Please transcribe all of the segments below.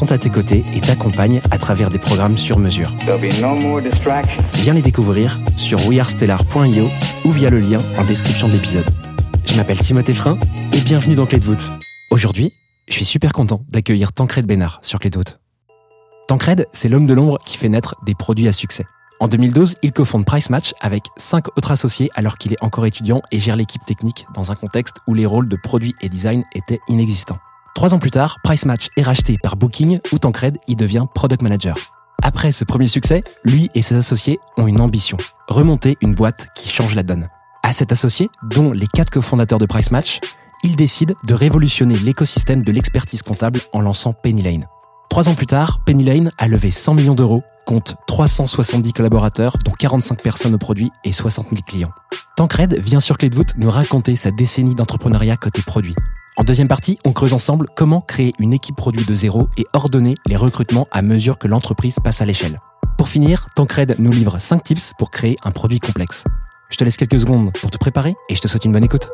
sont à tes côtés et t'accompagnent à travers des programmes sur mesure. No. Viens les découvrir sur wearestellar.io ou via le lien en description de l'épisode. Je m'appelle Timothée Frein et bienvenue dans Clé de voûte. Aujourd'hui, je suis super content d'accueillir Tancred Bénard sur Clé de voûte. Tancred, c'est l'homme de l'ombre qui fait naître des produits à succès. En 2012, il cofonde Price Match avec cinq autres associés alors qu'il est encore étudiant et gère l'équipe technique dans un contexte où les rôles de produit et design étaient inexistants. Trois ans plus tard, Price Match est racheté par Booking où Tancred y devient Product Manager. Après ce premier succès, lui et ses associés ont une ambition, remonter une boîte qui change la donne. À cet associé, dont les quatre cofondateurs de Price Match, il décide de révolutionner l'écosystème de l'expertise comptable en lançant Penny Lane. Trois ans plus tard, Penny Lane a levé 100 millions d'euros, compte 370 collaborateurs, dont 45 personnes au produit et 60 000 clients. Tancred vient sur Clé de voûte nous raconter sa décennie d'entrepreneuriat côté produit. En deuxième partie, on creuse ensemble comment créer une équipe produit de zéro et ordonner les recrutements à mesure que l'entreprise passe à l'échelle. Pour finir, Tancred nous livre 5 tips pour créer un produit complexe. Je te laisse quelques secondes pour te préparer et je te souhaite une bonne écoute.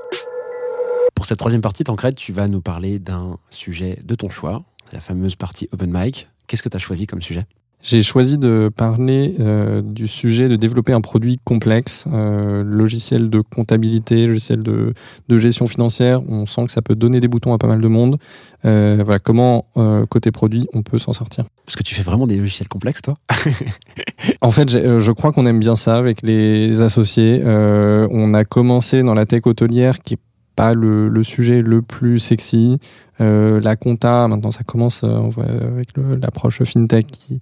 Pour cette troisième partie, Tancred, tu vas nous parler d'un sujet de ton choix, la fameuse partie open mic. Qu'est-ce que tu as choisi comme sujet? J'ai choisi de parler euh, du sujet de développer un produit complexe, euh, logiciel de comptabilité, logiciel de, de gestion financière. On sent que ça peut donner des boutons à pas mal de monde. Euh, voilà, comment côté produit on peut s'en sortir? Parce que tu fais vraiment des logiciels complexes, toi En fait, je crois qu'on aime bien ça avec les associés. On a commencé dans la tech hôtelière, qui est pas le, le sujet le plus sexy. Euh, la compta, maintenant, ça commence euh, on voit, avec l'approche fintech qui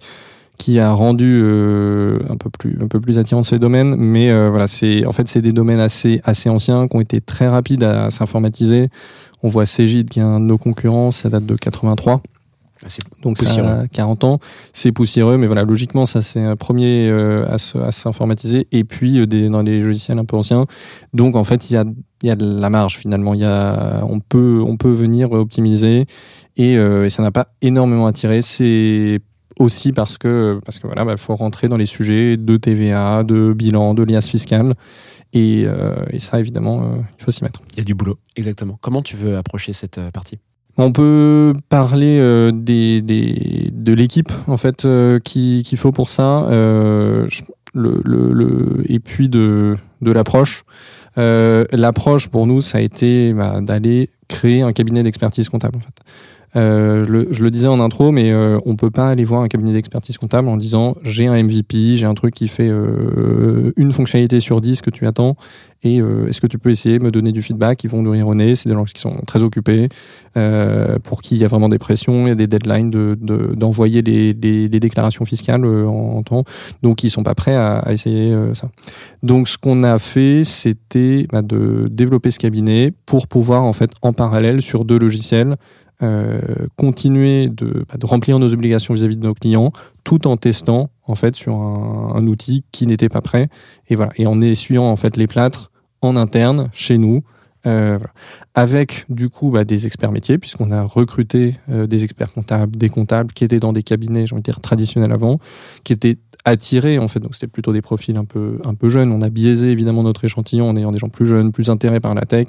qui a rendu euh, un peu plus un peu plus attirant ces domaines. Mais euh, voilà, c'est en fait c'est des domaines assez assez anciens qui ont été très rapides à, s'informatiser. On voit Cegid qui est un de nos concurrents, ça date de 83. C'est Donc ça a 40 ans, c'est poussiéreux, mais voilà, logiquement, ça c'est un premier euh, à se- à s'informatiser. Et puis euh, des, dans les logiciels un peu anciens, donc en fait, il y a, y a de la marge finalement. Y a, on peut, on peut venir optimiser et, euh, et ça n'a pas énormément attiré. C'est aussi parce que parce que voilà, bah, faut rentrer dans les sujets de TVA, de bilan, de liasse fiscale. Et, euh, et ça, évidemment, euh, il faut s'y mettre. Il y a du boulot, exactement. Comment tu veux approcher cette euh, partie? On peut parler euh, des, des, de l'équipe en fait euh, qui- qu'il faut pour ça, euh, je- le, le, le- et puis de, de l'approche. Euh, l'approche pour nous, ça a été bah, d'aller créer un cabinet d'expertise comptable. En fait. Euh, je, le, disais en intro, mais euh, on peut pas aller voir un cabinet d'expertise comptable en disant j'ai un MVP, j'ai un truc qui fait euh, une fonctionnalité sur 10 que tu attends, et euh, est-ce que tu peux essayer de me donner du feedback? Ils vont au nez, c'est des gens qui sont très occupés, pour qui il y a vraiment des pressions, il y a des deadlines de- de- d'envoyer les, les, déclarations fiscales en, temps, donc ils sont pas prêts à, essayer ça. Donc ce qu'on a fait, c'était bah, de développer ce cabinet pour pouvoir en fait en parallèle sur deux logiciels euh, continuer de, bah, de remplir nos obligations vis-à-vis de nos clients tout en testant en fait sur un, outil qui n'était pas prêt. Et voilà. Et en essuyant en fait les plâtres en interne chez nous euh, avec du coup bah, des experts métiers puisqu'on a recruté euh, des experts comptables des comptables qui étaient dans des cabinets j'ai envie de dire traditionnels avant qui étaient attirés en fait. Donc c'était plutôt des profils un peu un peu jeunes. On a biaisé évidemment notre échantillon en ayant des gens plus jeunes plus intéressés par la tech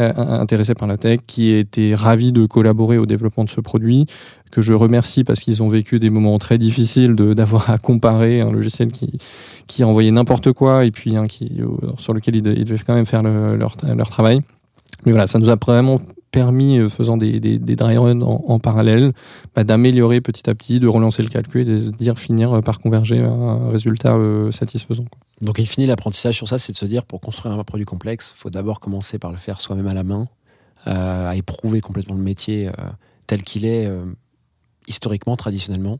euh, intéressés par la tech qui étaient ravis de collaborer au développement de ce produit que je remercie parce qu'ils ont vécu des moments très difficiles d'avoir à comparer un logiciel qui qui envoyait n'importe quoi et puis un qui euh, sur lequel ils, de- ils devaient quand même faire le- leur leur travail. Mais voilà ça nous a vraiment permis, euh, faisant des, des, des dry runs en, parallèle, bah, d'améliorer petit à petit, de relancer le calcul et de dire finir par converger à un résultat euh, satisfaisant. Donc, il finit l'apprentissage sur ça, c'est de se dire pour construire un produit complexe, il faut d'abord commencer par le faire soi-même à la main, euh, à éprouver complètement le métier tel qu'il est historiquement, traditionnellement,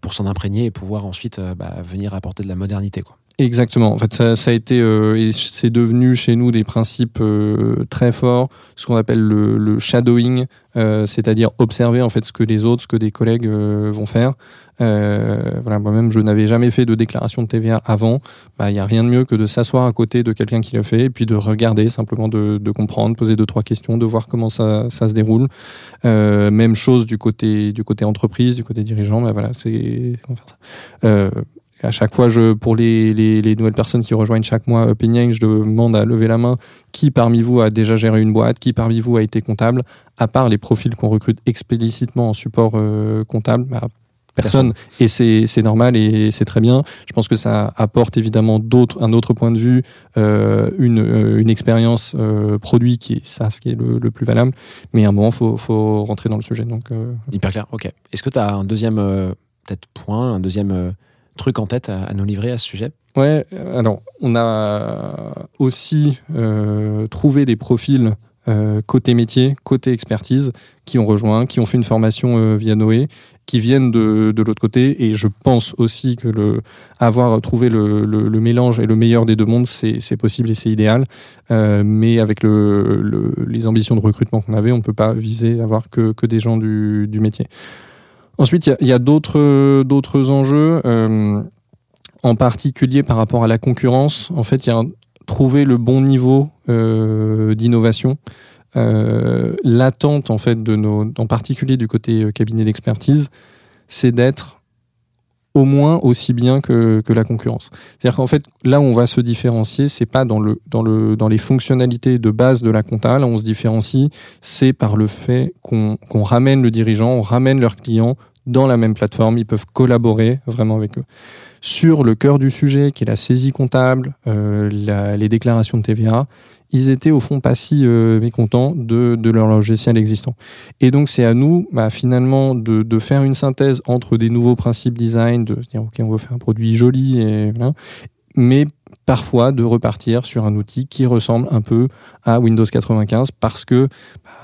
pour s'en imprégner et pouvoir ensuite bah, venir apporter de la modernité. Exactement. En fait, ça, a été euh, et c'est devenu chez nous des principes euh, très forts, ce qu'on appelle le, le shadowing, euh, c'est-à-dire observer en fait ce que les autres, ce que des collègues euh, vont faire. Euh, voilà, moi-même, je n'avais jamais fait de déclaration de TVA avant. Bah, il y a rien de mieux que de s'asseoir à côté de quelqu'un qui l'a fait et puis de regarder simplement, de, de comprendre, poser deux trois questions, de voir comment ça, ça se déroule. Euh, même chose du côté du côté entreprise, du côté dirigeant. Bah, voilà, c'est va faire ça. Euh, à chaque fois, je, pour les, les, les nouvelles personnes qui rejoignent chaque mois Upending, je demande à lever la main qui parmi vous a déjà géré une boîte, qui parmi vous a été comptable, à part les profils qu'on recrute explicitement en support euh, comptable. Bah, personne. Et c'est normal et c'est très bien. Je pense que ça apporte évidemment d'autres un autre point de vue, euh, une, euh, une expérience euh, produit qui est ça ce qui est le, le plus valable. Mais à un moment, faut faut rentrer dans le sujet. Donc euh, Hyper clair, ok. Est-ce que tu as un deuxième euh, peut-être point, un deuxième euh, truc en tête à, nous livrer à ce sujet Ouais, alors on a aussi euh, trouvé des profils euh, côté métier, côté expertise, qui ont rejoint, qui ont fait une formation euh, via Noé, qui viennent de, de l'autre côté. Et je pense aussi que le avoir trouvé le, le, mélange et le meilleur des deux mondes, c'est possible et c'est idéal. Mais avec le, les ambitions de recrutement qu'on avait, on ne peut pas viser à avoir que, que des gens du, du métier. Ensuite, il y a, d'autres enjeux. Euh, en particulier par rapport à la concurrence, en fait, il y a trouver le bon niveau euh, d'innovation. Euh, L'attente, en fait, de nos, en particulier du côté cabinet d'expertise, c'est d'être au moins aussi bien que, que la concurrence. C'est-à-dire qu'en fait, là où on va se différencier, c'est pas dans le dans le dans les fonctionnalités de base de la compta. On se différencie, c'est par le fait qu'on qu'on ramène le dirigeant, on ramène leurs clients dans la même plateforme. Ils peuvent collaborer vraiment avec eux sur le cœur du sujet, qui est la saisie comptable, euh, les déclarations de TVA, ils étaient au fond pas si euh, mécontents de, de leur logiciel existant. Et donc c'est à nous, bah, finalement, de, de faire une synthèse entre des nouveaux principes design, de se dire ok, on veut faire un produit joli, mais parfois de repartir sur un outil qui ressemble un peu à Windows 95 parce que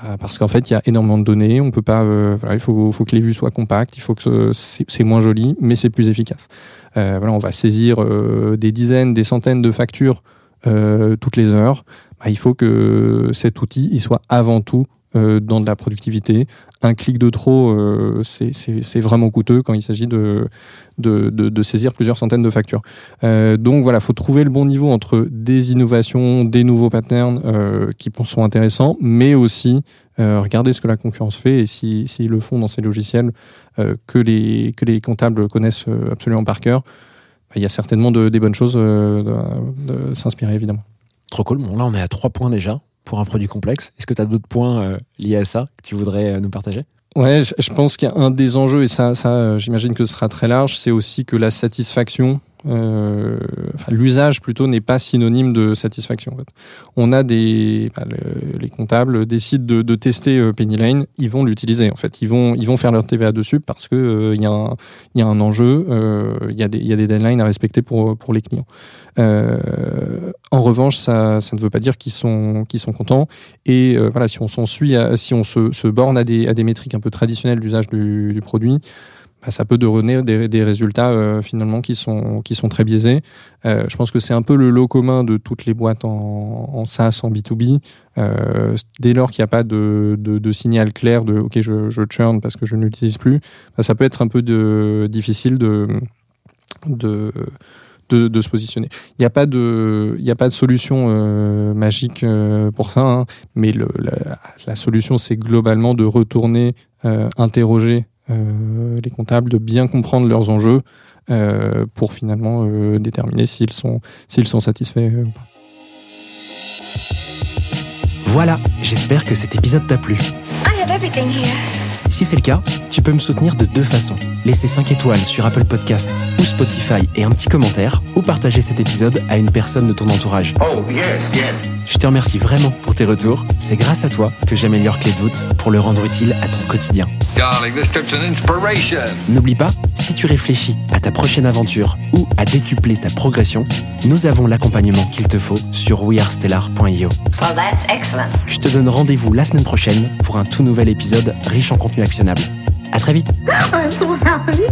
bah, parce qu'en fait il y a énormément de données on peut pas euh, il faut, faut que les vues soient compactes il faut que ce- c'est moins joli mais c'est plus efficace euh, voilà, on va saisir des dizaines, des centaines de factures toutes les heures. Bah, il faut que cet outil il soit avant tout euh, dans de la productivité. Un clic de trop, euh, c'est- vraiment coûteux quand il s'agit de, saisir plusieurs centaines de factures. Euh, donc voilà, faut trouver le bon niveau entre des innovations, des nouveaux patterns qui sont intéressants, mais aussi regarder ce que la concurrence fait et s'ils si, s'ils le font dans ces logiciels que, les, comptables connaissent absolument par cœur, bah, il y a certainement de, des bonnes choses de s'inspirer évidemment. Trop cool. Bon, là, on est à trois points déjà pour un produit complexe. Est-ce que tu as d'autres points euh, liés à ça que tu voudrais euh, nous partager? Ouais, je, pense qu'il des enjeux, et ça, ça euh, j'imagine que ce sera très large, c'est aussi que la satisfaction, euh, l'usage plutôt, n'est pas synonyme de satisfaction. On a des, bah, le- les comptables décident de, tester euh, Penny Lane, ils vont l'utiliser en fait, ils vont, ils vont faire leur TVA dessus parce que euh, il y a un, y a un enjeu, euh, il y a des, y a des deadlines à respecter pour pour les clients. Euh, en revanche, ça, ça ne veut pas dire qu'ils sont, qu'ils sont contents. Et euh, voilà, si on s'en suit, si on se, borne à des, à des métriques un peu traditionnelles d'usage du, du produit, bah, ça peut donner des, des résultats euh, finalement qui sont, qui sont très biaisés. Euh, je pense que c'est un peu le lot commun de toutes les boîtes en, en SaaS, en B2B. Euh, dès lors qu'il n'y a pas de, de, de signal clair de OK, je, je churn parce que je ne l'utilise plus, bah, ça peut être un peu de, difficile de, de, de, de se positionner. Il n'y a pas de, il a pas de solution euh, magique euh, pour ça, hein, mais le, la, la solution c'est globalement de retourner euh, interroger les comptables, de bien comprendre leurs enjeux euh, pour finalement euh, déterminer s'ils sont, s'ils sont satisfaits euh, ou pas. Voilà, j'espère que cet épisode t'a plu. I have everything here. Si c'est le cas, tu peux me soutenir de deux façons. Laisser 5 étoiles sur Apple Podcast ou Spotify et un petit commentaire, ou partager cet épisode à une personne de ton entourage. Oh, yes, yes. Je te remercie vraiment pour tes retours. C'est grâce à toi que j'améliore Clé de voûte pour le rendre utile à ton quotidien. Darling, this trip's an inspiration. N'oublie pas, si tu réfléchis à ta prochaine aventure ou à décupler ta progression, nous avons l'accompagnement qu'il te faut sur wearestellar.io. Well, that's excellent. Je te donne rendez-vous la semaine prochaine pour un tout nouvel épisode riche en contenu actionnable. À très vite I'm so happy.